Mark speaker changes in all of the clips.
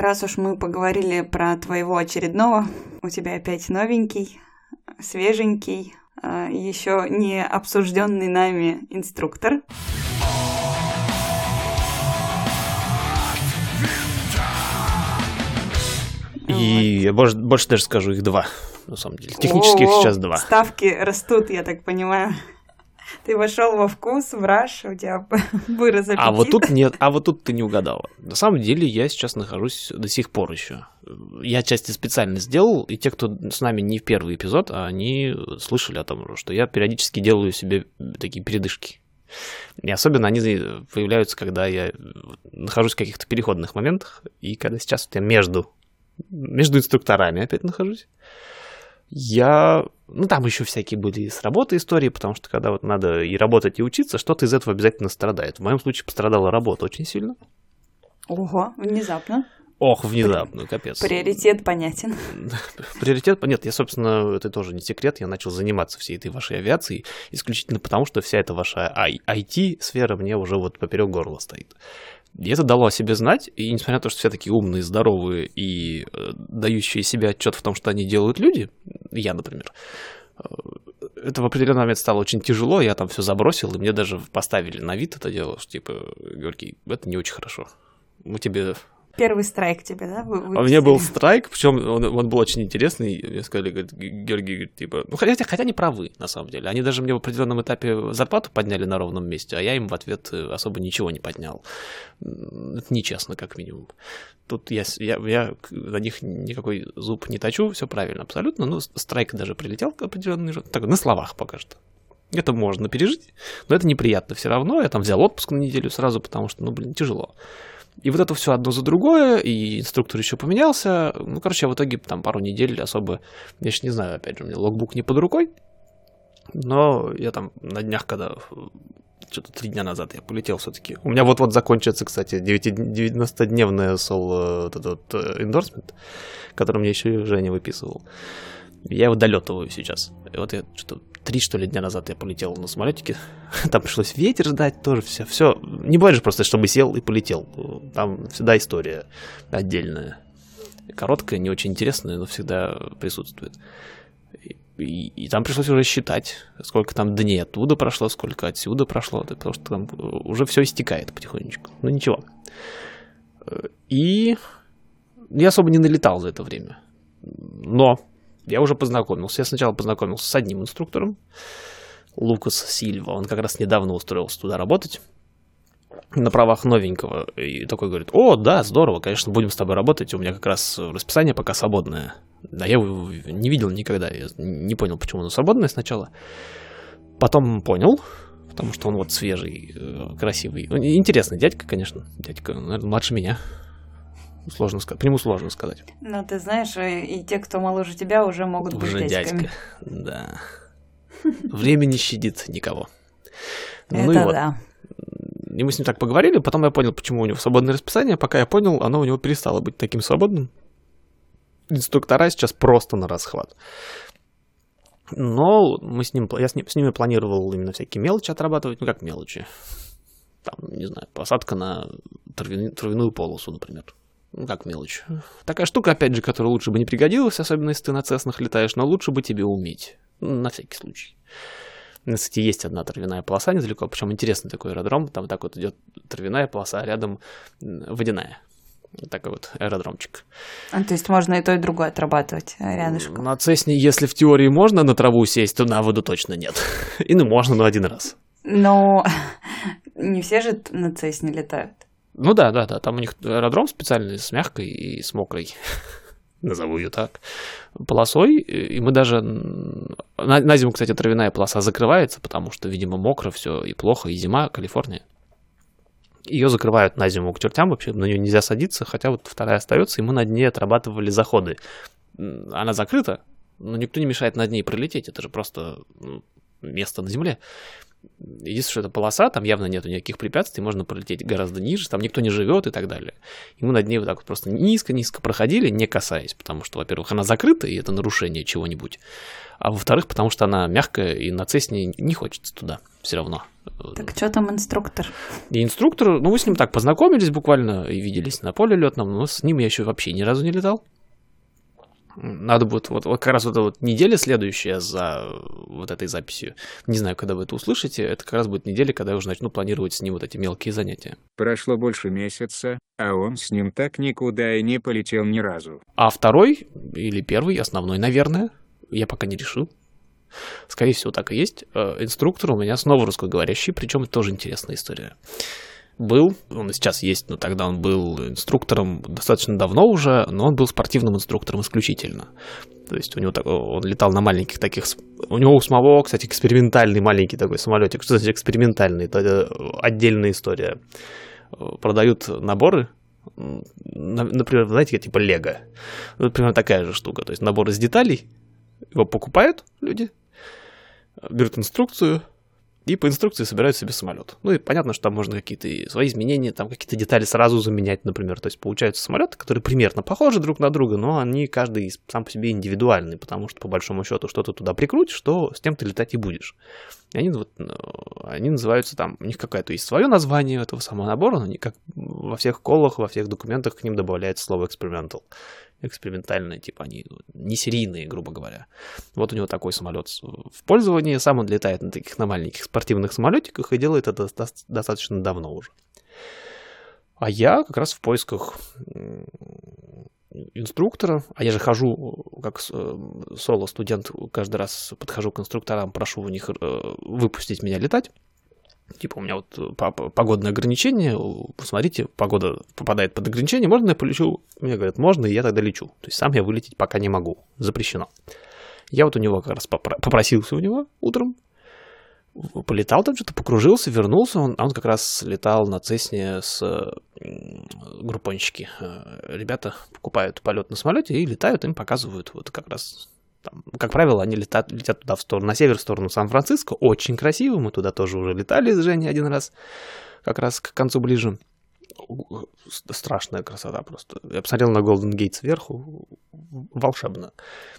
Speaker 1: раз уж мы поговорили про твоего очередного, у тебя опять новенький, свеженький, а, еще не обсужденный нами инструктор.
Speaker 2: И я больше, больше даже скажу, их два, на самом деле. Технически их сейчас два.
Speaker 1: Ставки растут, я так понимаю. Ты вошел во вкус, в раш, у тебя вырос аппетит.
Speaker 2: А вот тут нет, а вот тут ты не угадала. На самом деле я сейчас нахожусь до сих пор еще. Я части специально сделал, и те, кто с нами не в первый эпизод, они слышали о том, что я периодически делаю себе такие передышки. И особенно они появляются, когда я нахожусь в каких-то переходных моментах, и когда сейчас я между, между инструкторами опять нахожусь. Я... Ну, там еще всякие были с работы истории, потому что когда вот надо и работать, и учиться, что-то из этого обязательно страдает. В моем случае пострадала работа очень сильно.
Speaker 1: Ого, внезапно.
Speaker 2: Ох, внезапно, капец.
Speaker 1: Приоритет понятен.
Speaker 2: Приоритет, нет, я, собственно, это тоже не секрет, я начал заниматься всей этой вашей авиацией исключительно потому, что вся эта ваша IT-сфера мне уже вот поперек горла стоит. И это дало о себе знать, и несмотря на то, что все такие умные, здоровые и э, дающие себе отчет в том, что они делают люди, я, например, э, это в определенный момент стало очень тяжело, я там все забросил, и мне даже поставили на вид это дело, что типа, Георгий, это не очень хорошо. Мы тебе
Speaker 1: Первый страйк тебе, да? Вы,
Speaker 2: а у меня был страйк, причем он, он был очень интересный. Мне сказали, говорит, Георгий, говорит, типа, ну хотя, хотя они правы, на самом деле. Они даже мне в определенном этапе зарплату подняли на ровном месте, а я им в ответ э, особо ничего не поднял. Это нечестно, как минимум. Тут я, я, я на них никакой зуб не точу, все правильно, абсолютно. Ну, страйк даже прилетел определенный, так, на словах пока что. Это можно пережить, но это неприятно все равно. Я там взял отпуск на неделю сразу, потому что, ну, блин, тяжело. И вот это все одно за другое, и инструктор еще поменялся. Ну, короче, в итоге там пару недель особо, я еще не знаю, опять же, у меня логбук не под рукой, но я там на днях, когда что-то три дня назад я полетел все-таки. У меня вот-вот закончится, кстати, 90-дневная сол вот этот эндорсмент, который мне еще Женя выписывал. Я долетываю сейчас. И вот я что-то три, что ли, дня назад я полетел на самолетике. Там пришлось ветер ждать тоже, все. Все. Не бывает же просто, чтобы сел и полетел. Там всегда история отдельная. Короткая, не очень интересная, но всегда присутствует. И, и, и там пришлось уже считать, сколько там дней оттуда прошло, сколько отсюда прошло, потому что там уже все истекает потихонечку. Ну ничего. И я особо не налетал за это время. Но я уже познакомился. Я сначала познакомился с одним инструктором, Лукас Сильва. Он как раз недавно устроился туда работать на правах новенького. И такой говорит, о, да, здорово, конечно, будем с тобой работать. У меня как раз расписание пока свободное. Да, я его не видел никогда. Я не понял, почему оно свободное сначала. Потом понял, потому что он вот свежий, э, красивый. Интересный дядька, конечно. Дядька, наверное, младше меня сложно сказать. Приму сложно сказать.
Speaker 1: Ну, ты знаешь, и те, кто моложе тебя, уже могут
Speaker 2: уже
Speaker 1: быть дядьками.
Speaker 2: дядька, да. Время не щадит никого.
Speaker 1: Ну Это и вот. да.
Speaker 2: И мы с ним так поговорили, потом я понял, почему у него свободное расписание. Пока я понял, оно у него перестало быть таким свободным. Инструктора сейчас просто на расхват. Но мы с ним, я с, ним, с ними планировал именно всякие мелочи отрабатывать. Ну, как мелочи? Там, не знаю, посадка на травяную, травяную полосу, например. Ну, как мелочь. Такая штука, опять же, которая лучше бы не пригодилась, особенно если ты на цеснах летаешь, но лучше бы тебе уметь. Ну, на всякий случай. Кстати, есть одна травяная полоса недалеко, причем интересный такой аэродром. Там так вот идет травяная полоса, а рядом водяная. Такой вот аэродромчик.
Speaker 1: А, то есть можно и то, и другое отрабатывать а, рядышком?
Speaker 2: На Цесне, если в теории можно на траву сесть, то на воду точно нет. И ну можно, но один раз.
Speaker 1: Но не все же на Цесне летают.
Speaker 2: Ну да, да, да, там у них аэродром специальный с мягкой и с мокрой, назову ее так, полосой. И мы даже... На, на зиму, кстати, травяная полоса закрывается, потому что, видимо, мокро все и плохо, и зима, Калифорния. Ее закрывают на зиму к чертям вообще, на нее нельзя садиться, хотя вот вторая остается, и мы над ней отрабатывали заходы. Она закрыта, но никто не мешает над ней пролететь, это же просто ну, место на земле. Единственное, что это полоса, там явно нету никаких препятствий, можно пролететь гораздо ниже, там никто не живет и так далее. И мы над ней вот так вот просто низко-низко проходили, не касаясь, потому что, во-первых, она закрыта, и это нарушение чего-нибудь, а во-вторых, потому что она мягкая, и на Цесне не хочется туда все равно.
Speaker 1: Так что там инструктор?
Speaker 2: И инструктор, ну, мы с ним так познакомились буквально и виделись на поле летном, но с ним я еще вообще ни разу не летал. Надо будет, вот, вот как раз вот эта вот неделя следующая за вот этой записью, не знаю, когда вы это услышите, это как раз будет неделя, когда я уже начну планировать с ним вот эти мелкие занятия.
Speaker 3: Прошло больше месяца, а он с ним так никуда и не полетел ни разу.
Speaker 2: А второй, или первый, основной, наверное, я пока не решил. Скорее всего, так и есть. Э, инструктор у меня снова русскоговорящий, причем это тоже интересная история был, он сейчас есть, но тогда он был инструктором достаточно давно уже, но он был спортивным инструктором исключительно. То есть у него так, он летал на маленьких таких... У него у самого, кстати, экспериментальный маленький такой самолетик. Что значит экспериментальный? Это отдельная история. Продают наборы, например, знаете, типа Лего. Ну, примерно такая же штука. То есть набор из деталей, его покупают люди, берут инструкцию, и по инструкции собирают себе самолет. Ну и понятно, что там можно какие-то свои изменения, там какие-то детали сразу заменять, например. То есть получаются самолеты, которые примерно похожи друг на друга, но они каждый сам по себе индивидуальный, потому что по большому счету что-то туда прикрутишь, что с тем ты летать и будешь. И они, вот, э, они называются там, у них какое-то есть свое название этого самого набора, но они как во всех колах, во всех документах к ним добавляется слово experimental экспериментальные, типа они не серийные, грубо говоря. Вот у него такой самолет в пользовании, сам он летает на таких на маленьких спортивных самолетиках и делает это достаточно давно уже. А я как раз в поисках инструктора, а я же хожу как э, соло-студент, каждый раз подхожу к инструкторам, прошу у них э, выпустить меня летать. Типа у меня вот э, погодное ограничение, посмотрите, погода попадает под ограничение, можно я полечу? Мне говорят, можно, и я тогда лечу. То есть сам я вылететь пока не могу, запрещено. Я вот у него как раз попросился у него утром, полетал там что-то, покружился, вернулся, он, он как раз летал на Цесне с группонщики. Э, ребята покупают полет на самолете и летают, им показывают вот как раз там, как правило, они летят, летят туда в сторону, на север, в сторону Сан-Франциско. Очень красиво, мы туда тоже уже летали с Женей один раз, как раз к концу ближе. Страшная красота просто. Я посмотрел на Голден Гейт сверху, волшебно.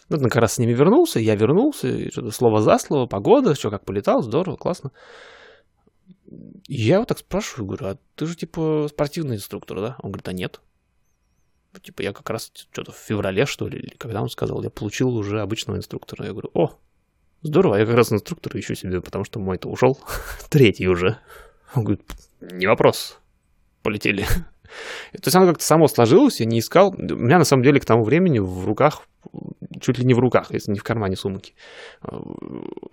Speaker 2: Ну, как раз с ними вернулся, я вернулся, и что-то слово за слово, погода, что, как полетал, здорово, классно. Я вот так спрашиваю, говорю, а ты же типа спортивный инструктор, да? Он говорит, а нет. Типа я как раз что-то в феврале, что ли, или когда он сказал, я получил уже обычного инструктора. Я говорю, о, здорово, я как раз инструктора ищу себе, потому что мой-то ушел, третий уже. Он говорит, не вопрос, полетели. То есть оно как-то само сложилось, я не искал. У меня на самом деле к тому времени в руках, чуть ли не в руках, если не в кармане сумки,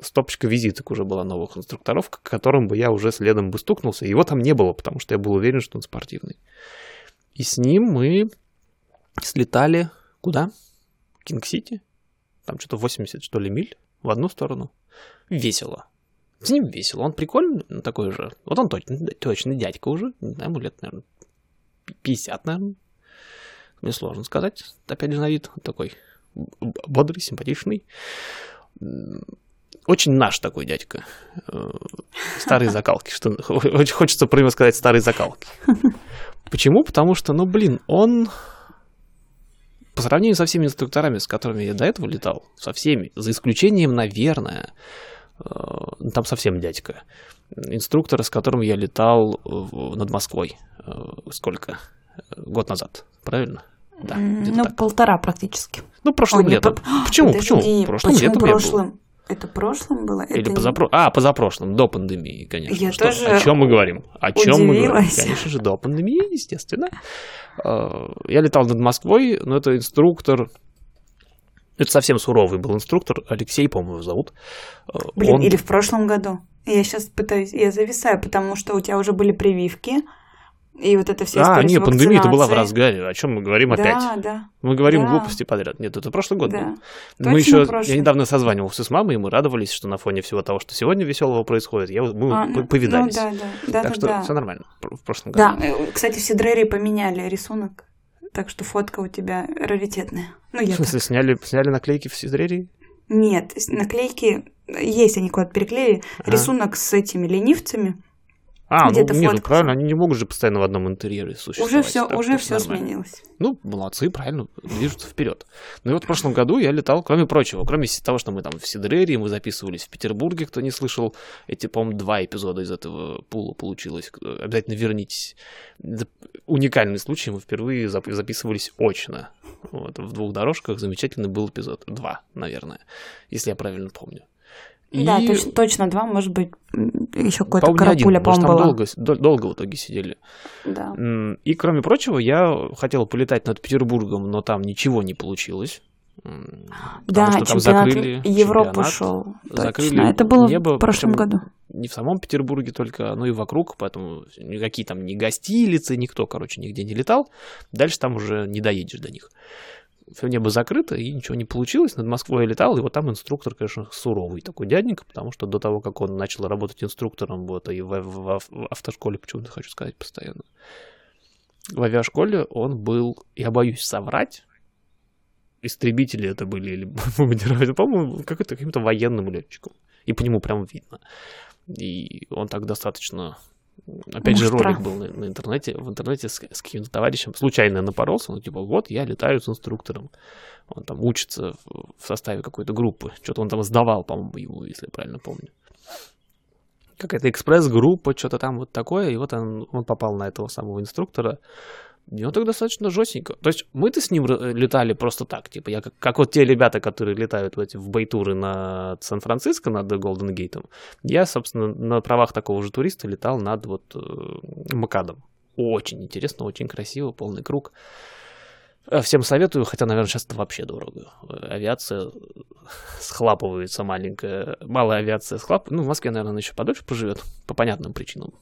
Speaker 2: стопочка визиток уже была новых инструкторов, к которым бы я уже следом бы стукнулся. Его там не было, потому что я был уверен, что он спортивный. И с ним мы слетали куда? Кинг-Сити. Там что-то 80, что ли, миль в одну сторону. Весело. С ним весело. Он прикольный, ну, такой же. Вот он точно, точно дядька уже. Не знаю, ему лет, наверное, 50, наверное. Мне сложно сказать. Опять же, на вид такой бодрый, симпатичный. Очень наш такой дядька. Э, старые закалки. Что, очень хочется про него сказать старые закалки. Почему? Потому что, ну, блин, он по сравнению со всеми инструкторами, с которыми я до этого летал, со всеми, за исключением, наверное, э, там совсем дядька, инструктора, с которым я летал над Москвой, э, сколько? Год назад, правильно?
Speaker 1: Да, ну, так. полтора практически.
Speaker 2: Ну, прошлым Ой, летом. По... Почему? Почему?
Speaker 1: Почему? Прошлым Почему летом прошлым? Это прошлым было?
Speaker 2: Или
Speaker 1: это...
Speaker 2: позапро... А, позапрошлым, до пандемии, конечно.
Speaker 1: Я Что? тоже
Speaker 2: О чем мы говорим? О чем мы говорим? Конечно же, до пандемии, естественно. А, я летал над Москвой, но это инструктор... Это совсем суровый был инструктор, Алексей, по-моему, зовут.
Speaker 1: А, Блин, Он... или в прошлом году. Я сейчас пытаюсь, я зависаю, потому что у тебя уже были прививки, и вот это все
Speaker 2: А, нет, пандемия-то была в разгаре. О чем мы говорим
Speaker 1: да,
Speaker 2: опять?
Speaker 1: Да.
Speaker 2: Мы говорим
Speaker 1: да.
Speaker 2: глупости подряд. Нет, это прошлый год
Speaker 1: да.
Speaker 2: был. Мы еще, я недавно созванивался с мамой, и мы радовались, что на фоне всего того, что сегодня веселого происходит, я, мы а, ну, повидались.
Speaker 1: Ну, да, да, да,
Speaker 2: так
Speaker 1: да,
Speaker 2: что
Speaker 1: да.
Speaker 2: все нормально в прошлом году.
Speaker 1: Да, э, кстати, все дрери поменяли рисунок, так что фотка у тебя раритетная. Ну, я
Speaker 2: в смысле,
Speaker 1: так.
Speaker 2: сняли, сняли наклейки в Сидрерии?
Speaker 1: Нет, наклейки есть, они куда-то переклеили.
Speaker 2: Ага.
Speaker 1: Рисунок с этими ленивцами.
Speaker 2: А,
Speaker 1: Где-то
Speaker 2: ну, нет,
Speaker 1: фоткался.
Speaker 2: правильно, они не могут же постоянно в одном интерьере существовать.
Speaker 1: Уже все,
Speaker 2: так
Speaker 1: уже все
Speaker 2: нормально.
Speaker 1: сменилось.
Speaker 2: Ну, молодцы, правильно, движутся вперед. Ну и вот в прошлом году я летал, кроме прочего, кроме того, что мы там в Сидрере, мы записывались в Петербурге, кто не слышал, эти, по-моему, два эпизода из этого пула получилось. Кто- Обязательно вернитесь. Это уникальный случай, мы впервые зап- записывались очно. Вот, в двух дорожках замечательный был эпизод. Два, наверное, если я правильно помню. И,
Speaker 1: Да, точ- точно два, может быть, еще какой-то
Speaker 2: один,
Speaker 1: карапуля, по-моему, была.
Speaker 2: долго, долго в итоге сидели.
Speaker 1: Да.
Speaker 2: И, кроме прочего, я хотел полетать над Петербургом, но там ничего не получилось. М,
Speaker 1: Да,
Speaker 2: потому что там
Speaker 1: чемпионат
Speaker 2: закрыли
Speaker 1: Европы
Speaker 2: чемпионат,
Speaker 1: шел.
Speaker 2: закрыли
Speaker 1: Точно. Это было
Speaker 2: небо,
Speaker 1: в прошлом году.
Speaker 2: Не в самом Петербурге только, но и вокруг, поэтому никакие там ни гостилицы, никто, короче, нигде не летал. Дальше там уже не доедешь до них. Все небо закрыто, и ничего не получилось. Над Москвой я летал, и вот там инструктор, конечно, суровый такой дяденька, потому что до того, как он начал работать инструктором, вот, и в, в- в автошколе, почему-то хочу сказать постоянно, в авиашколе он был, я боюсь соврать, истребители это были, или по-моему, какой-то каким-то военным летчиком. И по нему прям видно. И он так достаточно... Опять же,
Speaker 1: Муштра.
Speaker 2: ролик был на, на интернете, в интернете с, с каким-то товарищем. Случайно напоролся, он типа, вот, я летаю с инструктором. Он там учится в, в составе какой-то группы. Что-то он там сдавал, по-моему, его, если я правильно помню. Какая-то экспресс-группа, что-то там вот такое. И вот он, он попал на этого самого инструктора. Он так достаточно жестенько. То есть мы-то с ним летали просто так. Типа я как, как вот те ребята, которые летают в в бейтуры над Сан-Франциско, над Голден Гейтом. Я, собственно, на правах такого же туриста летал над вот э, Макадом. Очень интересно, очень красиво, полный круг. Э, Всем советую, хотя, наверное, сейчас это вообще дорого. Э, Авиация схлапывается маленькая. Малая авиация схлап... Ну, в Москве, наверное, еще подольше поживет, по понятным причинам.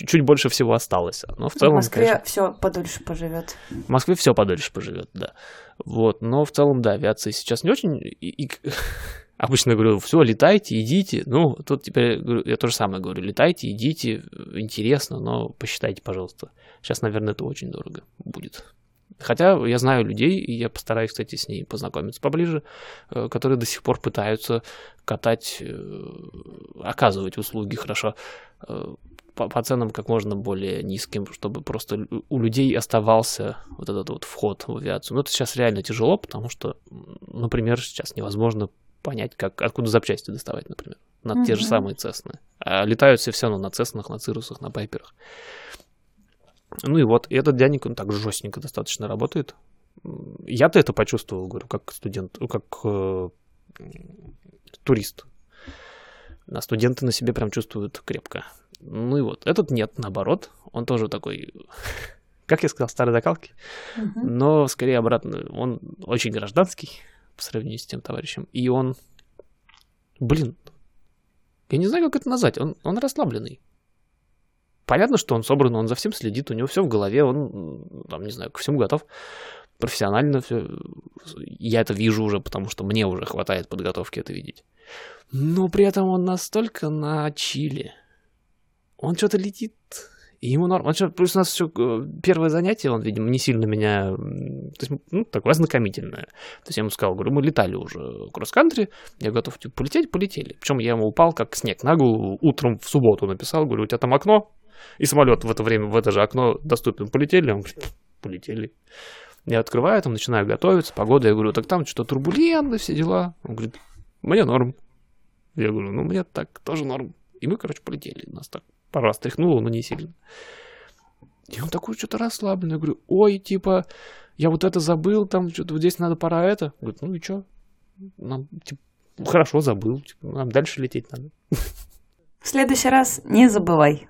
Speaker 2: Чуть-чуть больше всего осталось. Но в
Speaker 1: В
Speaker 2: целом,
Speaker 1: Москве
Speaker 2: конечно,
Speaker 1: все подольше поживет.
Speaker 2: в Москве все подольше поживет, да. Вот, но в целом, да, авиация сейчас не очень. И, и обычно говорю, все, летайте, идите. Ну, тут теперь я то же самое говорю, летайте, идите, интересно, но посчитайте, пожалуйста. Сейчас, наверное, это очень дорого будет. Хотя я знаю людей, и я постараюсь, кстати, с ней познакомиться поближе, э, которые до сих пор пытаются катать, э, оказывать услуги хорошо э, по, по ценам как можно более низким, чтобы просто у людей оставался вот этот вот вход в авиацию. Но это сейчас реально тяжело, потому что, например, сейчас невозможно понять, как, откуда запчасти доставать, например, на те же самые Цесны. А летают все все равно на Цеснах, на Цирусах, на Пайперах. Ну и вот, и этот дяденька, он так жестенько достаточно работает. Я-то это почувствовал, говорю, как студент, ну, как э, турист. А студенты на себе прям чувствуют крепко. Ну и вот, этот нет, наоборот. Он тоже такой, как я сказал, старой закалки, но скорее обратно. Он очень гражданский по сравнению с тем товарищем. И он, блин, я не знаю, как это назвать. Он, он расслабленный. Понятно, что он собран, он за всем следит, у него все в голове, он, там, не знаю, ко всему готов. Профессионально все. Я это вижу уже, потому что мне уже хватает подготовки это видеть. Но при этом он настолько на чили. Он что-то летит, и ему норм. Он что, плюс у нас все первое занятие, он, видимо, не сильно меня... То есть, ну, такое ознакомительное. То есть я ему сказал, говорю, мы летали уже кросс-кантри, я готов типа, полететь, полетели. Причем я ему упал, как снег на голову, утром в субботу написал, говорю, у тебя там окно, и самолет в это время, в это же окно доступен. Полетели? Он говорит, полетели. Я открываю, там начинаю готовиться, погода, я говорю, так там что-то турбулентно, все дела. Он говорит, мне норм. Я говорю, ну мне так тоже норм. И мы, короче, полетели. Нас так пару раз тряхнуло, но не сильно. И он такой что-то расслабленный. Я говорю, ой, типа, я вот это забыл, там что-то вот здесь надо пора это. Говорит, ну и что? Нам, типа, хорошо, забыл. Типа, нам дальше лететь надо.
Speaker 1: В следующий раз не забывай.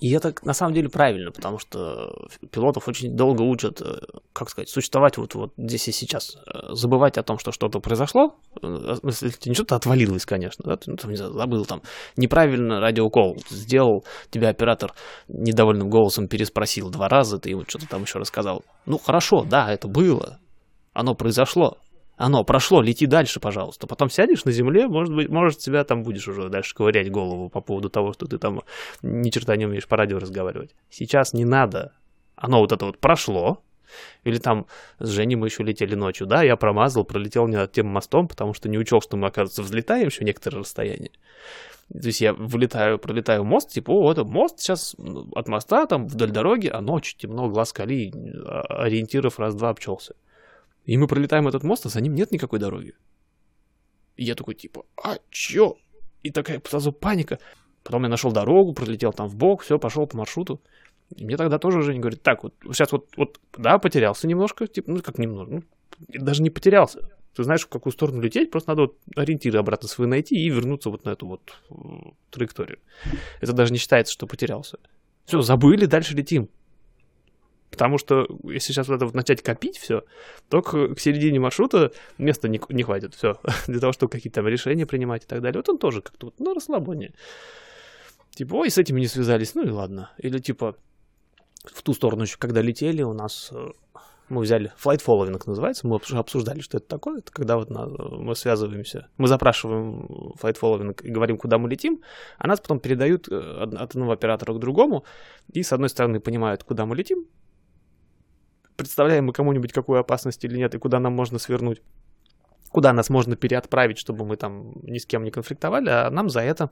Speaker 2: И это на самом деле правильно, потому что пилотов очень долго учат, э, как сказать, существовать вот, вот здесь и сейчас. Э, Забывать о том, что что-то произошло, э, смысле, не что-то отвалилось, конечно, да, ты, ну, там, не знаю, забыл там, неправильно радиокол сделал, тебя оператор недовольным голосом переспросил два раза, ты ему что-то там еще рассказал. Ну, хорошо, да, это было, оно произошло, оно прошло, лети дальше, пожалуйста. Потом сядешь на земле, может быть, может, тебя там будешь уже дальше ковырять голову по поводу того, что ты там ни черта не умеешь по радио разговаривать. Сейчас не надо. Оно вот это вот прошло, Или там с Женей мы еще летели ночью, да, я промазал, пролетел не над тем мостом, потому что не учел, что мы, оказывается, взлетаем еще некоторое расстояние. То есть я вылетаю, пролетаю мост, типа, о, это мост сейчас от моста, там, вдоль дороги, а ночью темно, глаз кали, а, ориентиров раз-два обчелся. И мы пролетаем этот мост, а за ним нет никакой дороги. И я такой, типа, а чё? И такая сразу паника. Потом я нашел дорогу, пролетел там в бок, все, пошел по маршруту. И мне тогда тоже Женя говорит, так, вот сейчас вот, вот, да, потерялся немножко, типа, ну как немного, ну, даже не потерялся. Ты знаешь, в какую сторону лететь, просто надо вот ориентиры обратно свои найти и вернуться вот на эту вот э, траекторию. Это даже не считается, что потерялся. Все, забыли, дальше летим. Потому что если сейчас вот это вот начать копить все, то к, к середине маршрута места не, не хватит. Все. Для того, чтобы какие-то там решения принимать и так далее. Вот он тоже как-то вот на расслабоне. Типа, ой, с этими не связались, ну и ладно. Или типа, в ту сторону еще, когда летели, у нас э, мы взяли flight following называется, мы обсуждали, что это такое. Это когда вот мы связываемся, мы запрашиваем flight following и говорим, куда мы летим, а нас потом передают э, от одного оператора к другому, и с одной стороны понимают, куда мы летим, представляем мы кому-нибудь какую опасность или нет, и куда нам можно свернуть, куда нас можно переотправить, чтобы мы там ни с кем не конфликтовали, а нам за это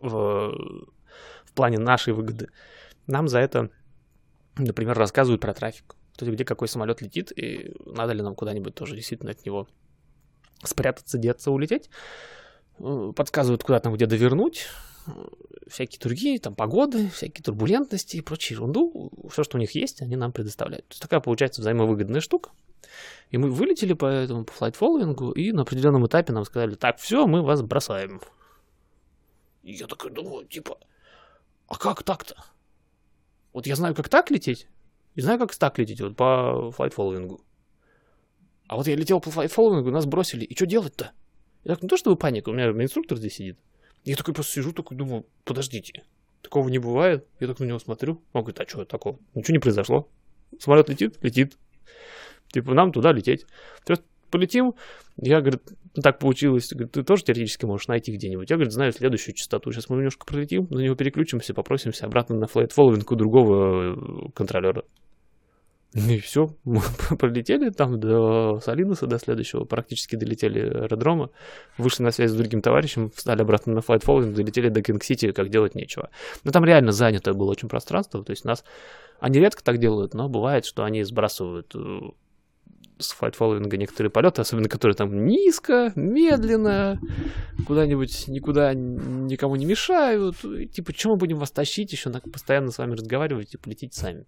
Speaker 2: в, в плане нашей выгоды, нам за это, например, рассказывают про трафик то есть где какой самолет летит, и надо ли нам куда-нибудь тоже действительно от него спрятаться, деться, улететь. Э, подсказывают, куда там где довернуть, всякие другие, там, погоды, всякие турбулентности и прочую ерунду. Все, что у них есть, они нам предоставляют. То есть такая получается взаимовыгодная штука. И мы вылетели по этому по flight following у, и на определенном этапе нам сказали, так, все, мы вас бросаем. И я такой думаю, типа, а как так-то? Вот я знаю, как так лететь, и знаю, как сяк лететь вот по flight following у. А вот я летел по flight following у, нас бросили. И что делать-то? Я так, не то чтобы паника, у меня инструктор здесь сидит. Я такой просто сижу, такой думаю, подождите, такого не бывает. Я так на него смотрю. Он говорит, а что такого? Ничего не произошло. Самолет летит? Летит. Типа, нам туда лететь. То есть полетим. Я, говорит, ну, так получилось. Говорит, ты тоже теоретически можешь найти где-нибудь. Я, говорит, знаю следующую частоту. Сейчас мы немножко пролетим, на него переключимся, попросимся обратно на flight following у другого э, контролера. Ну и все, мы пролетели там до Салинуса, до следующего, практически долетели аэродрома, вышли на связь с другим товарищем, встали обратно на flight following, долетели до Кинг-Сити, как делать нечего. Но там реально занято было очень пространство, то есть нас, они редко так делают, но бывает, что они сбрасывают э, с flight following а некоторые полеты, особенно которые там низко, медленно, куда-нибудь никуда никому не мешают. Типа, чем мы будем вас тащить еще, постоянно с вами разговаривать и полетите сами.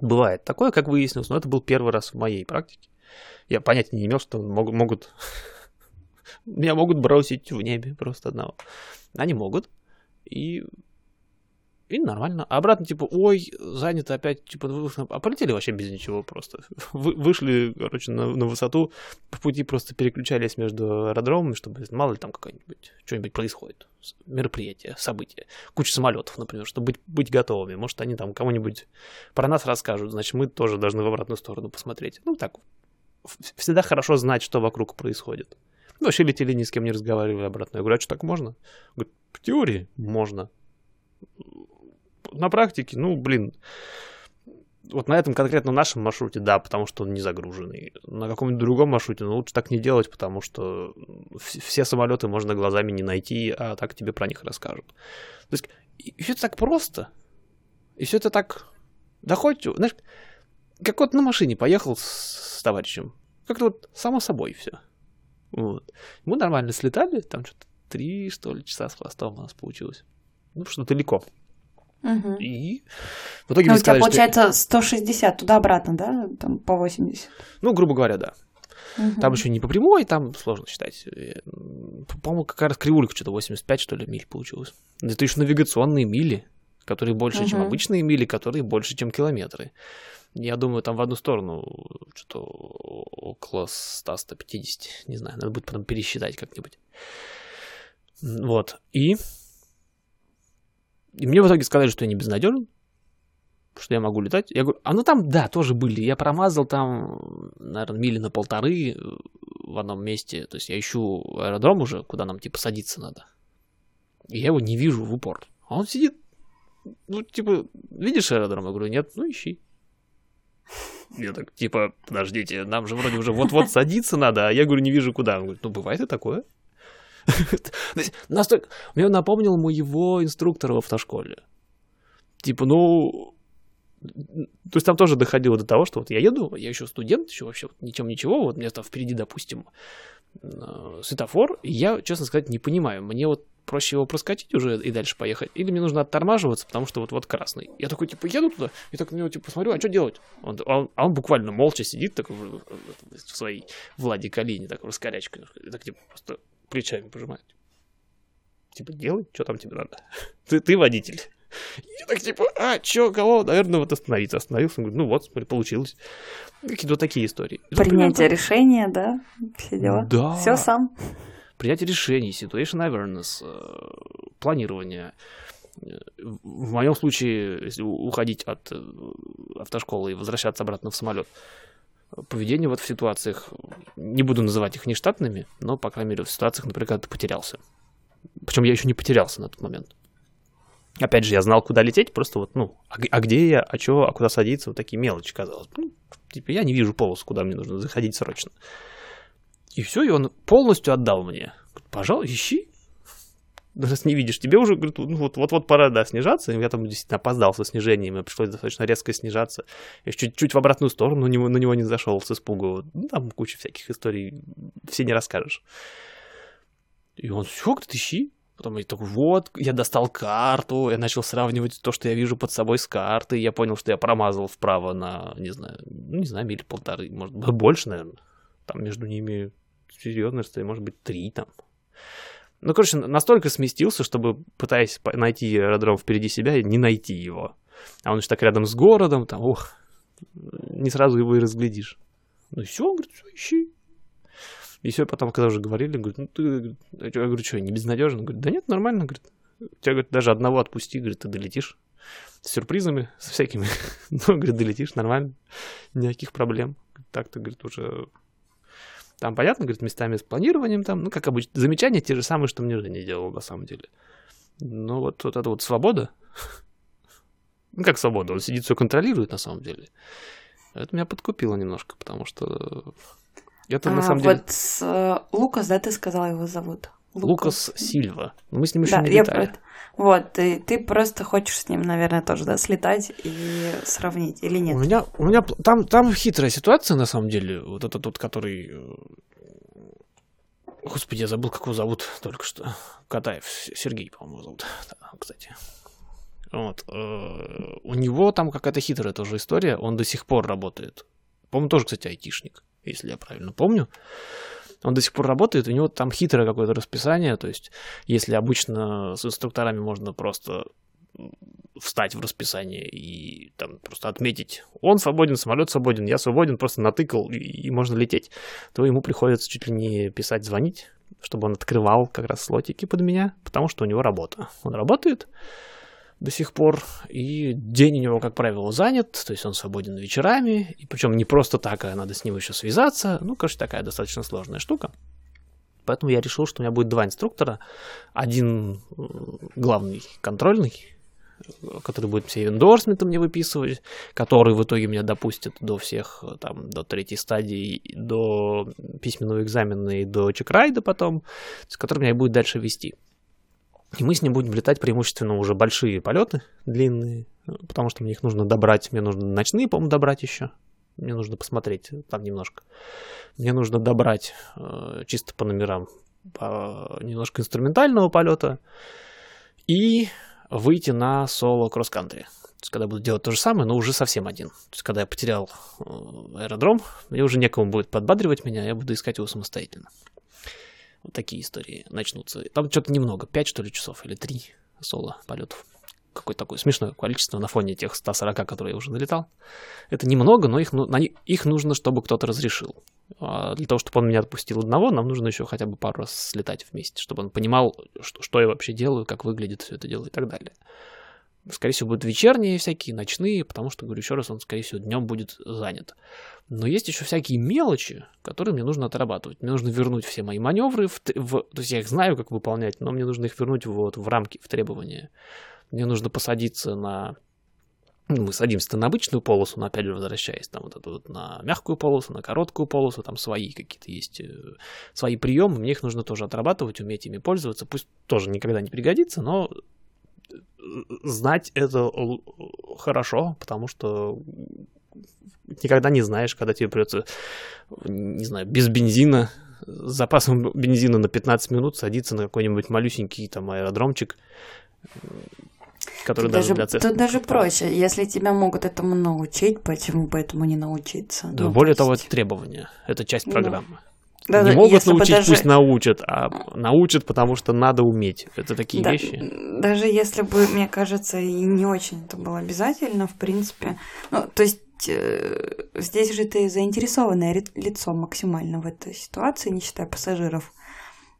Speaker 2: Бывает такое, как выяснилось, но это был первый раз в моей практике. Я понятия не имел, что могут, могут меня могут бросить в небе просто одного. Они могут. И и нормально. А обратно, типа, ой, занято опять, типа, а полетели вообще без ничего просто. Вы, вышли, короче, на, на высоту, по пути просто переключались между аэродромами, чтобы мало ли там какое-нибудь, что-нибудь происходит. Мероприятие, событие. Куча самолетов, например, чтобы быть, быть готовыми. Может, они там кому-нибудь про нас расскажут, значит, мы тоже должны в обратную сторону посмотреть. Ну, так, всегда хорошо знать, что вокруг происходит. Ну, вообще летели, ни с кем не разговаривали обратно. Я говорю, а что так можно? Говорит, в теории можно на практике, ну, блин, вот на этом конкретно нашем маршруте, да, потому что он не загруженный. На каком-нибудь другом маршруте, ну, лучше так не делать, потому что все самолеты можно глазами не найти, а так тебе про них расскажут. То есть, и все это так просто. И все это так доходит, знаешь, как вот на машине поехал с, с товарищем. Как-то вот само собой все. Вот. Мы нормально слетали, там что-то три, что ли, часа с хвостом у нас получилось. Ну, что далеко.
Speaker 1: Угу.
Speaker 2: И в итоге
Speaker 1: ну,
Speaker 2: мне
Speaker 1: у тебя получается
Speaker 2: что...
Speaker 1: 160 туда-обратно, да? Там по 80.
Speaker 2: Ну, грубо говоря, да.
Speaker 1: Угу.
Speaker 2: Там еще не по прямой, там сложно считать. Э, по-моему, какая-то кривулька, что-то 85, что ли, миль получилось. Это еще навигационные мили, которые больше, угу. чем обычные мили, которые больше, чем километры. Я думаю, там в одну сторону что-то около 100-150, не знаю, надо будет потом пересчитать как-нибудь. Вот, и и мне в итоге сказали, что я не безнадежен, что я могу летать. Я говорю, а ну там, да, тоже были. Я промазал там, наверное, мили на полторы э, в одном месте. То есть я ищу аэродром уже, куда нам, типа, садиться надо. И я его не вижу в упор. А он сидит, ну, типа, видишь аэродром? Я говорю, нет, ну, ищи. Я так, типа, подождите, нам же вроде уже вот-вот садиться надо, а я говорю, не вижу куда. Он говорит, ну, бывает и такое. Настолько... Мне напомнил моего инструктора в автошколе. Типа, ну, то есть там тоже доходило до того, что вот я еду, я еще студент, еще вообще ничем ничего, вот мне там впереди, допустим, э, светофор, и я, честно сказать, не понимаю, мне вот проще его проскочить уже и дальше поехать, или мне нужно оттормаживаться, потому что вот-вот красный. Я такой, типа, еду туда, и так на него, типа, смотрю, а что делать? Он, он, а он буквально молча сидит такой в, своей Владе Калине, такой раскорячкой, так, типа, просто плечами пожимает. Типа, делай, что там тебе надо. Ты, ты водитель. Я так типа, а, чё, кого? Наверное, вот остановиться. Остановился, говорю, ну вот, смотри, получилось. Какие-то вот такие истории.
Speaker 1: Принятие решения, да, все дела.
Speaker 2: Да.
Speaker 1: Все сам.
Speaker 2: Принятие решений, situation awareness, э, планирование. В моем случае, если уходить от э, автошколы и возвращаться обратно в самолет, поведение вот в ситуациях, не буду называть их нештатными, но, по крайней мере, в ситуациях, например, когда ты потерялся. Причем я еще не потерялся на тот момент. Опять же, я знал, куда лететь, просто вот, ну, а, а где я, а что, а куда садиться, вот такие мелочи, казалось. Ну, типа, я не вижу полосу, куда мне нужно заходить срочно. И все, и он полностью отдал мне. Пожалуй, ищи. Раз не видишь, тебе уже, говорит, ну, вот, вот, вот пора, да, снижаться. Я там действительно опоздал со снижением, мне пришлось достаточно резко снижаться. Я чуть-чуть в обратную сторону на него, на него не зашел с испугу. Ну, там куча всяких историй, все не расскажешь. И он, все, говорит, ищи. Потом я такой, вот, я достал карту, я начал сравнивать то, что я вижу под собой с картой, я понял, что я промазал вправо на, не знаю, ну, не знаю, мили полторы, может, больше, наверное. Там между ними серьезно расстояние, может быть, три там. Ну, короче, настолько сместился, чтобы, пытаясь найти аэродром впереди себя, не найти его. А он еще так рядом с городом, там, ох, не сразу его и разглядишь. Ну все, он говорит, все, ищи. И все, потом, когда уже говорили, говорит, ну ты, я говорю, что, не безнадежно? Говорит, да нет, нормально, говорит. Тебя, говорит, даже одного отпусти, говорит, ты долетишь. С сюрпризами, со всякими. ну, говорит, долетишь, нормально. Никаких проблем. Так-то, говорит, уже... Там, понятно, говорит, местами с планированием там, ну, как обычно, замечания те же самые, что мне Женя делал, на самом деле. Но вот, вот эта вот свобода, ну, как свобода, он сидит, все контролирует, на самом деле. Это меня подкупило немножко, потому что это на
Speaker 1: А,
Speaker 2: самом деле
Speaker 1: Вот с, э, Лукас, да, ты сказала его зовут?
Speaker 2: Лукас Сильва. Мы с ним еще
Speaker 1: Да,
Speaker 2: не
Speaker 1: я
Speaker 2: летали.
Speaker 1: про- Вот, и ты просто хочешь с ним, наверное, тоже, да, слетать и сравнить, или нет?
Speaker 2: У меня, у меня там, там хитрая ситуация, на самом деле. Вот этот вот, который... э, Господи, я забыл, как его зовут только что. Катаев. Сергей, по-моему, зовут. Да, кстати. Вот. э, У него там какая-то хитрая тоже история. Он до сих пор работает. По-моему, тоже, кстати, айтишник, если я правильно помню. Он до сих пор работает, у него там хитрое какое-то расписание, то есть если обычно с инструкторами можно просто встать в расписание и там просто отметить, он свободен, самолет свободен, я свободен, просто натыкал и, и можно лететь, то ему приходится чуть ли не писать, звонить, чтобы он открывал как раз слотики под меня, потому что у него работа. Он работает до сих пор, и день у него, как правило, занят, то есть он свободен вечерами, и причем не просто так, а надо с ним еще связаться, ну, короче, такая достаточно сложная штука. Поэтому я решил, что у меня будет два инструктора. Один э, главный контрольный, который будет все эндорсменты мне выписывать, который в итоге меня допустит до всех, э, там, до третьей стадии, до письменного экзамена и до чекрайда потом, с которым я и будет дальше вести. И мы с ним будем летать преимущественно уже большие полеты, длинные, потому что мне их нужно добрать. Мне нужно ночные, по-моему, добрать еще. Мне нужно посмотреть там немножко. Мне нужно добрать э, чисто по номерам по- немножко инструментального полета и выйти на соло кросс-кантри. То есть, когда буду делать то же самое, но уже совсем один. То есть, когда я потерял э, аэродром, мне уже некому будет подбадривать меня, я буду искать его самостоятельно. Вот такие истории начнутся. Там что-то немного, 5 что ли часов или 3 соло полетов. Какое-то такое смешное количество на фоне тех 140, которые я уже налетал. Это немного, но их, ну- на них- их нужно, чтобы кто-то разрешил. А для того, чтобы он меня отпустил одного, нам нужно еще хотя бы пару раз слетать вместе, чтобы он понимал, что, что я вообще делаю, как выглядит все это дело и так далее. Скорее всего, будут вечерние всякие, ночные, потому что, говорю еще раз, он, скорее всего, днем будет занят. Но есть еще всякие мелочи, которые мне нужно отрабатывать. Мне нужно вернуть все мои маневры, в, в- то есть я их знаю, как выполнять, но мне нужно их вернуть вот в рамки, в требования. Мне нужно посадиться на ну, мы садимся на обычную полосу, но опять же возвращаясь там вот эту вот на мягкую полосу, на короткую полосу, там свои какие-то есть э, свои приемы, мне их нужно тоже отрабатывать, уметь ими пользоваться, пусть тоже никогда не пригодится, но знать это хорошо, потому что никогда не знаешь, когда тебе придется, не знаю, без бензина, с запасом бензина на 15 минут садиться на какой-нибудь малюсенький там аэродромчик, который даже, даже для
Speaker 1: Тут даже проще. Если тебя могут этому научить, почему бы этому не научиться?
Speaker 2: Да, ну, более того, это требование. Это часть ну. программы. Да, не могут научить, даже... пусть научат, а научат, потому что надо уметь. Это такие
Speaker 1: да,
Speaker 2: вещи.
Speaker 1: Даже если бы, мне кажется, и не очень это было обязательно, в принципе. Ну, то есть э, здесь же ты заинтересованное лицо максимально в этой ситуации, не считая пассажиров.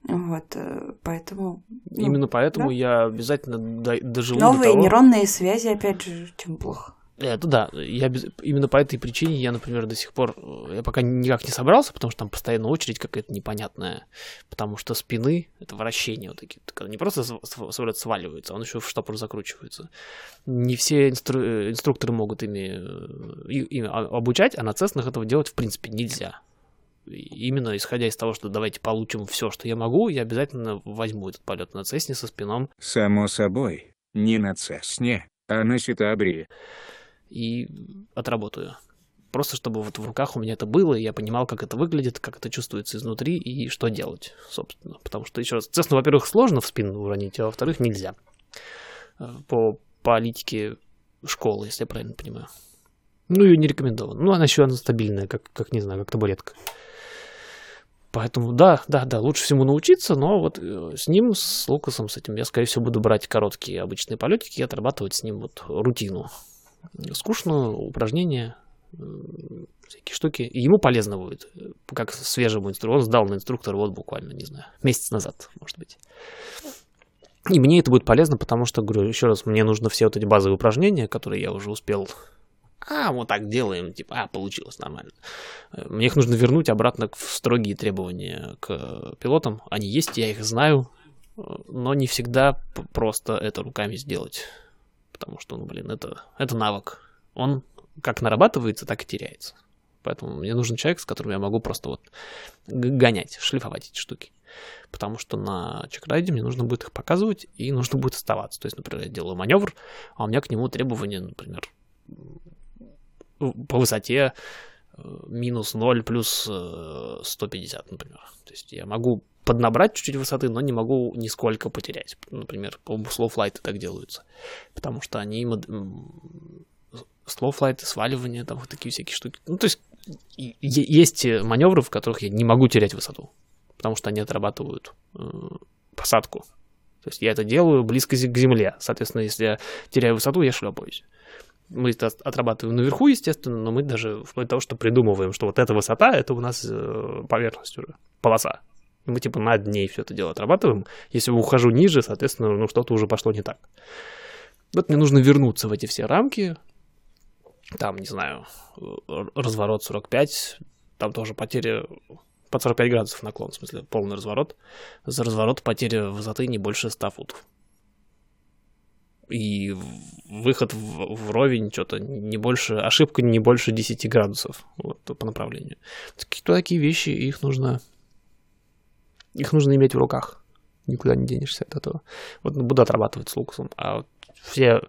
Speaker 1: Вот, э, поэтому...
Speaker 2: Ну, Именно поэтому да? я обязательно доживу
Speaker 1: Новые
Speaker 2: до того...
Speaker 1: нейронные связи, опять же, чем плохо.
Speaker 2: Это да, я без... именно по этой причине я, например, до сих пор, э, я пока никак не собрался, потому что там постоянно очередь какая-то непонятная, потому что спины, это вращение вот такие, когда не просто самолет сваливается, он еще в штопор закручивается. Не все инстру... Э, инструкторы могут ими, ими обучать, а на цеснах этого делать в принципе нельзя именно исходя из того, что давайте получим все, что я могу, я обязательно возьму этот полет на Цесне со спином.
Speaker 3: Само собой, не на Цесне, а на Ситабре.
Speaker 2: И отработаю. Просто чтобы вот в руках у меня это было, и я понимал, как это выглядит, как это чувствуется изнутри и что делать, собственно. Потому что, еще раз, Цесну, во-первых, сложно в спину уронить, а во-вторых, нельзя. Э, по политике школы, если я правильно понимаю. Ну, ее не рекомендовано. Ну, она еще она стабильная, как, как не знаю, как табуретка. Поэтому да, да, да, лучше всему научиться, но вот э, с ним, с Лукасом, с этим я, скорее всего, буду брать короткие обычные полетики и отрабатывать с ним вот рутину. Скучно, упражнения, всякие штуки. И ему полезно будет, как свежему инструктору. Он сдал на инструктора вот буквально, не знаю, месяц назад, может быть. И мне это будет полезно, потому что, говорю, еще раз, мне нужно все вот эти базовые упражнения, которые я уже успел а, вот так делаем, типа, а, получилось нормально. Мне их нужно вернуть обратно в строгие требования к пилотам. Они есть, я их знаю, но не всегда просто это руками сделать. Потому что, ну, блин, это, это навык. Он как нарабатывается, так и теряется. Поэтому мне нужен человек, с которым я могу просто вот гонять, шлифовать эти штуки. Потому что на чекрайде мне нужно будет их показывать и нужно будет оставаться. То есть, например, я делаю маневр, а у меня к нему требования, например, по высоте э, минус 0 плюс 150, э, например. То есть я могу поднабрать чуть-чуть высоты, но не могу нисколько потерять. Например, по slow flight так делаются. Потому что они slow flight, сваливание, там вот такие всякие штуки. Ну, то есть есть маневры, в которых я не могу терять высоту, потому что они отрабатывают э, посадку. То есть я это делаю близко к земле. Соответственно, если я теряю высоту, я шлепаюсь мы это отрабатываем наверху, естественно, но мы даже вплоть до того, что придумываем, что вот эта высота, это у нас э, поверхность уже, полоса. Мы типа над ней все это дело отрабатываем. Если ухожу ниже, соответственно, ну что-то уже пошло не так. Вот мне нужно вернуться в эти все рамки. Там, не знаю, разворот 45, там тоже потеря под 45 градусов наклон, в смысле полный разворот. За разворот потеря высоты не больше 100 футов и выход в, вровень что-то не больше, ошибка не больше 10 градусов вот, по направлению. Какие-то такие вещи, их нужно, их нужно иметь в руках. Никуда не денешься от этого. Вот буду отрабатывать с луксом. А вот все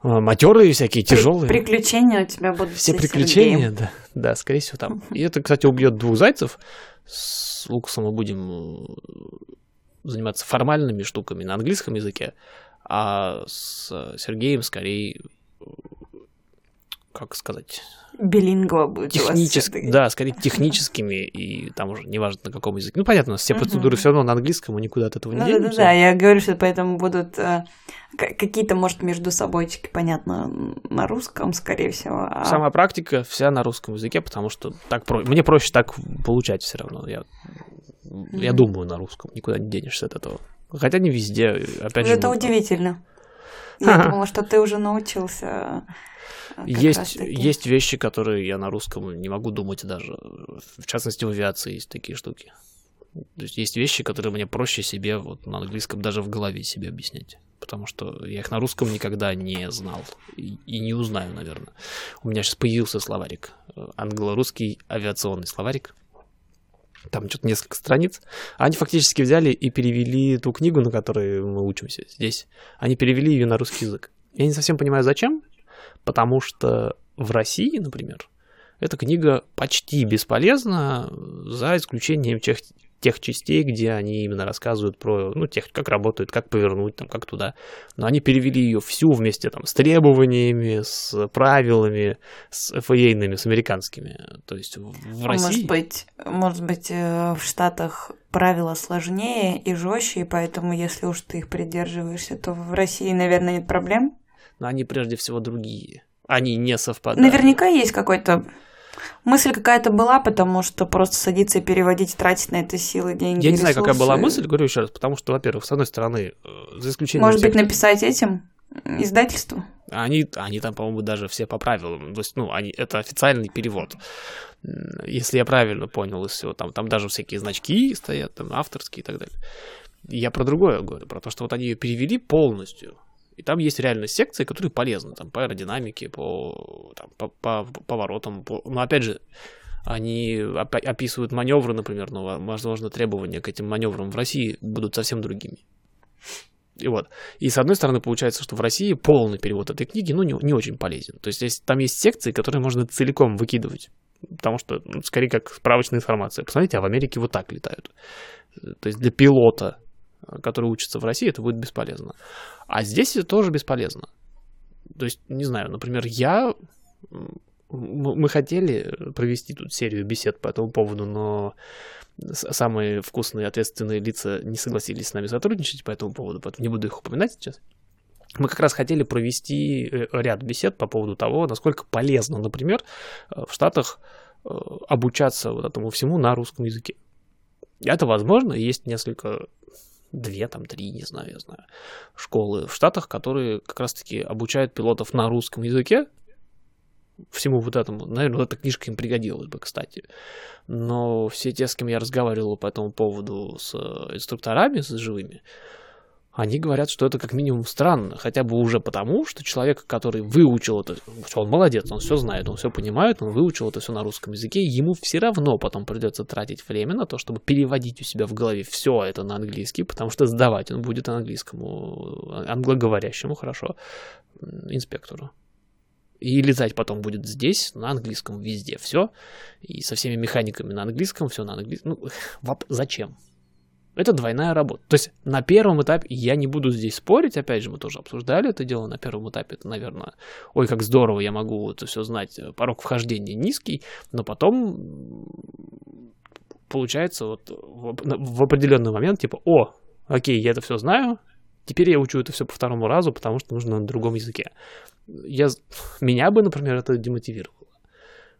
Speaker 2: а, матерые всякие, тяжелые.
Speaker 1: Приключения у тебя будут
Speaker 2: Все приключения, да, да, скорее всего там. И это, кстати, убьет двух зайцев. С Лукасом мы будем э, заниматься формальными штуками на английском языке, а с Сергеем скорее, как сказать...
Speaker 1: Билингва будет
Speaker 2: Технически, да, скорее техническими, и там уже неважно на каком языке. Ну, понятно, все процедуры все равно на английском, мы никуда от этого не ну, денемся.
Speaker 1: Да, да, да, я говорю, что поэтому будут э, какие-то, может, между собойчики, понятно, на русском, скорее всего.
Speaker 2: А... Сама практика вся на русском языке, потому что так про... мне проще так получать все равно. Я, mm-hmm. я думаю на русском, никуда не денешься от этого. Хотя не везде, опять же.
Speaker 1: Это удивительно. Я думала, что ты уже научился.
Speaker 2: Э, есть, есть вещи, которые я на русском не могу думать даже. В частности, в авиации есть такие штуки. То есть есть вещи, которые мне проще себе вот на английском даже в голове себе объяснять. Потому что я их на русском никогда не знал. И, и не узнаю, наверное. У меня сейчас появился словарик. э, Англо-русский авиационный словарик. Там что-то несколько страниц. Они фактически взяли и перевели ту книгу, на которой мы учимся здесь. Они перевели ее на русский язык. Я не совсем понимаю, зачем. Потому что в России, например, эта книга почти бесполезна, за исключением тех, тех частей, где они именно рассказывают про, ну, тех, как работают, как повернуть, там, как туда. Но они перевели ее всю вместе там с требованиями, с правилами, с FAA-ными, с американскими. То есть в России...
Speaker 1: Может быть, может быть, э, в Штатах правила сложнее и жестче, и поэтому, если уж ты их придерживаешься, то в России, наверное, нет проблем.
Speaker 2: Но они прежде всего другие. Они не совпадают.
Speaker 1: Наверняка есть какой-то... Мысль какая-то была, потому что просто садиться и переводить, тратить на это силы, деньги,
Speaker 2: Я не знаю, какая была
Speaker 1: ресурсы.
Speaker 2: мысль, говорю еще раз, потому что, во-первых, с одной стороны, э, за исключением
Speaker 1: Может
Speaker 2: тех,
Speaker 1: быть, написать этим издательству?
Speaker 2: Они, они там, по-моему, даже все по правилам. То есть, ну, они, это официальный перевод. Если я правильно понял из всего, там, там даже всякие значки стоят, там, авторские и так далее. Я про другое говорю, про то, что вот они ее перевели полностью. И там есть реально секции, которые полезны, там, по аэродинамике, по, там, по, по поворотам. По... Но, опять же, они описывают маневры, например, но, возможно, требования к этим маневрам в России будут совсем другими. И вот. И с одной стороны, получается, что в России полный перевод этой книги, ну, не, не очень полезен. То есть, здесь, там есть секции, которые можно целиком выкидывать. Потому что, ну, скорее, как справочная информация. Посмотрите, а в Америке вот так летают. То есть, для пилота, который учится в России, это будет бесполезно. А здесь это тоже бесполезно. То есть, не знаю, например, я... Мы хотели провести тут серию бесед по этому поводу, но самые вкусные ответственные лица не согласились с нами сотрудничать по этому поводу, поэтому не буду их упоминать сейчас. Мы как раз хотели провести э, ряд бесед по поводу того, насколько полезно, например, э, в Штатах э, обучаться вот этому всему на русском языке. Это возможно, есть несколько, две, там, три, не знаю, я знаю, школы в Штатах, которые как раз-таки обучают пилотов на русском языке, всему вот этому. Наверное, эта книжка им пригодилась бы, кстати. Но все те, с кем я разговаривал по этому поводу с э, инструкторами, с живыми, они говорят, что это как минимум странно, хотя бы уже потому, что человек, который выучил это, он молодец, он все знает, он все понимает, он выучил это все на русском языке, ему все равно потом придется тратить время на то, чтобы переводить у себя в голове все это на английский, потому что сдавать он будет английскому, англоговорящему, хорошо, инспектору. И летать потом будет здесь, на английском, везде все. И со всеми механиками на английском, все на английском. Ну, зачем? Это двойная работа. То есть на первом этапе, я не буду здесь спорить, опять же, мы тоже обсуждали это дело, на первом этапе это, наверное, ой, как здорово, я могу это все знать, порог вхождения низкий, но потом получается вот в, определенный момент, типа, о, окей, я это все знаю, теперь я учу это все по второму разу, потому что нужно на другом языке. Я, меня бы, например, это демотивировало.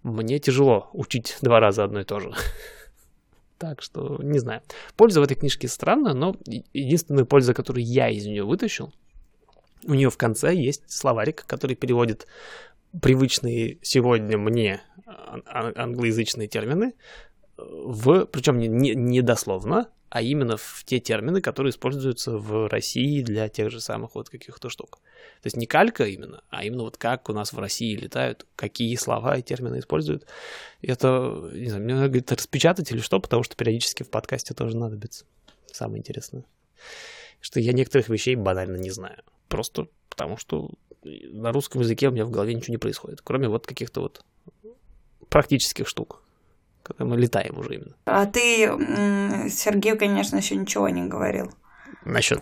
Speaker 2: Мне тяжело учить два раза одно и то же. Так что, не знаю. Польза в этой книжке странная, но единственная польза, которую я из нее вытащил, у нее в конце есть словарик, который переводит привычные сегодня мне ан- ан- англоязычные термины в, причем не, не, не дословно, а именно в те термины, которые используются в России для тех же самых вот каких-то штук. То есть не калька именно, а именно вот как у нас в России летают, какие слова и термины используют. Это, не знаю, мне надо говорит, распечатать или что, потому что периодически в подкасте тоже надобится. Самое интересное. Что я некоторых вещей банально не знаю. Просто потому что на русском языке у меня в голове ничего не происходит, кроме вот каких-то вот практических штук, когда мы летаем уже именно.
Speaker 1: А ты Сергею, конечно, еще ничего не говорил
Speaker 2: Насчет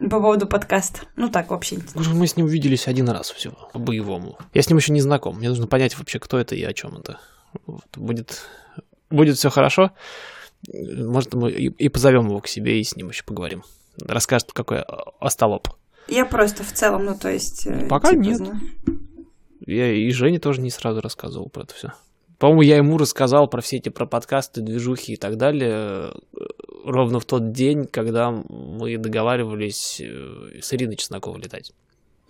Speaker 1: по поводу подкаста. Ну так, вообще.
Speaker 2: Мы с ним увиделись один раз всего, по-боевому. Я с ним еще не знаком. Мне нужно понять вообще, кто это и о чем это. Вот. Будет, будет все хорошо. Может, мы и, и позовем его к себе и с ним еще поговорим. Расскажет, какой остолоп.
Speaker 1: Я просто в целом, ну то есть... э,
Speaker 2: Пока
Speaker 1: типа,
Speaker 2: нет.
Speaker 1: знаю.
Speaker 2: Я и Жене тоже не сразу рассказывал про это все. По-моему, я ему рассказал про все эти про подкасты, движухи и так далее э, ровно в тот день, когда мы договаривались э, с Ириной Чесноковой летать.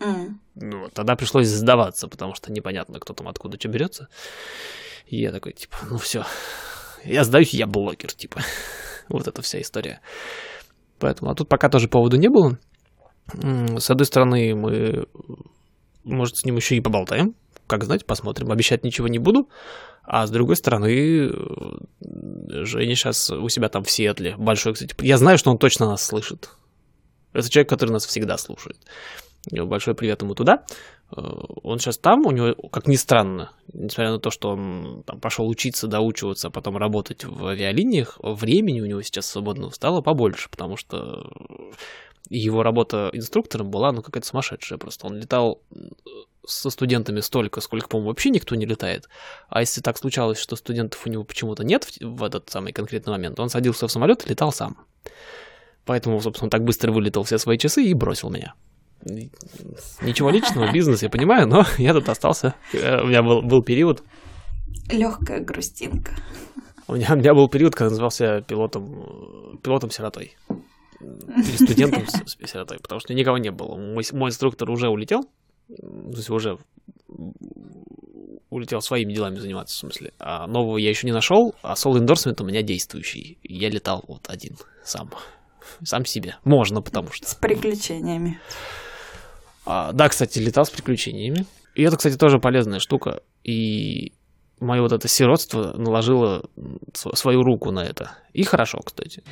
Speaker 1: М.
Speaker 2: Ну, тогда пришлось сдаваться, потому что непонятно, кто там откуда что берется. И я такой, типа, ну все, я сдаюсь, я блогер, типа. вот эта вся история. Поэтому, а тут пока тоже поводу не было. С одной стороны, мы, может, с ним еще и поболтаем, как знать, посмотрим. Обещать ничего не буду. А с другой стороны, Женя сейчас у себя там в Сиэтле. Большой, кстати. Я знаю, что он точно нас слышит. Это человек, который нас всегда слушает. Большой привет ему туда. Э, он сейчас там, у него, как ни странно, несмотря на то, что он там пошел учиться, доучиваться, а потом работать в авиалиниях, времени у него сейчас свободного стало побольше, потому что его работа инструктором была, ну, какая-то сумасшедшая просто. Он летал со студентами столько, сколько, по-моему, вообще никто не летает. А если так случалось, что студентов у него почему-то нет в, в этот самый конкретный момент, он садился в самолет и летал сам. Поэтому, собственно, он так быстро вылетел все свои часы и бросил меня. Ничего личного, бизнес, я понимаю, но я тут остался. Э, у меня был, был период.
Speaker 1: Легкая грустинка.
Speaker 2: У меня, у меня был период, когда назывался пилотом, пилотом-сиротой. Или студентом с сиротой, потому что никого не было. Мой, мой инструктор уже улетел, то есть уже улетел своими делами заниматься, в смысле. А нового я еще не нашел, а Soul Endorsement у меня действующий. Я летал вот один сам. Сам себе. Можно, потому что.
Speaker 1: С приключениями.
Speaker 2: А, да, кстати, летал с приключениями. И это, кстати, тоже полезная штука. И мое вот это сиротство наложило свою руку на это. И хорошо, кстати.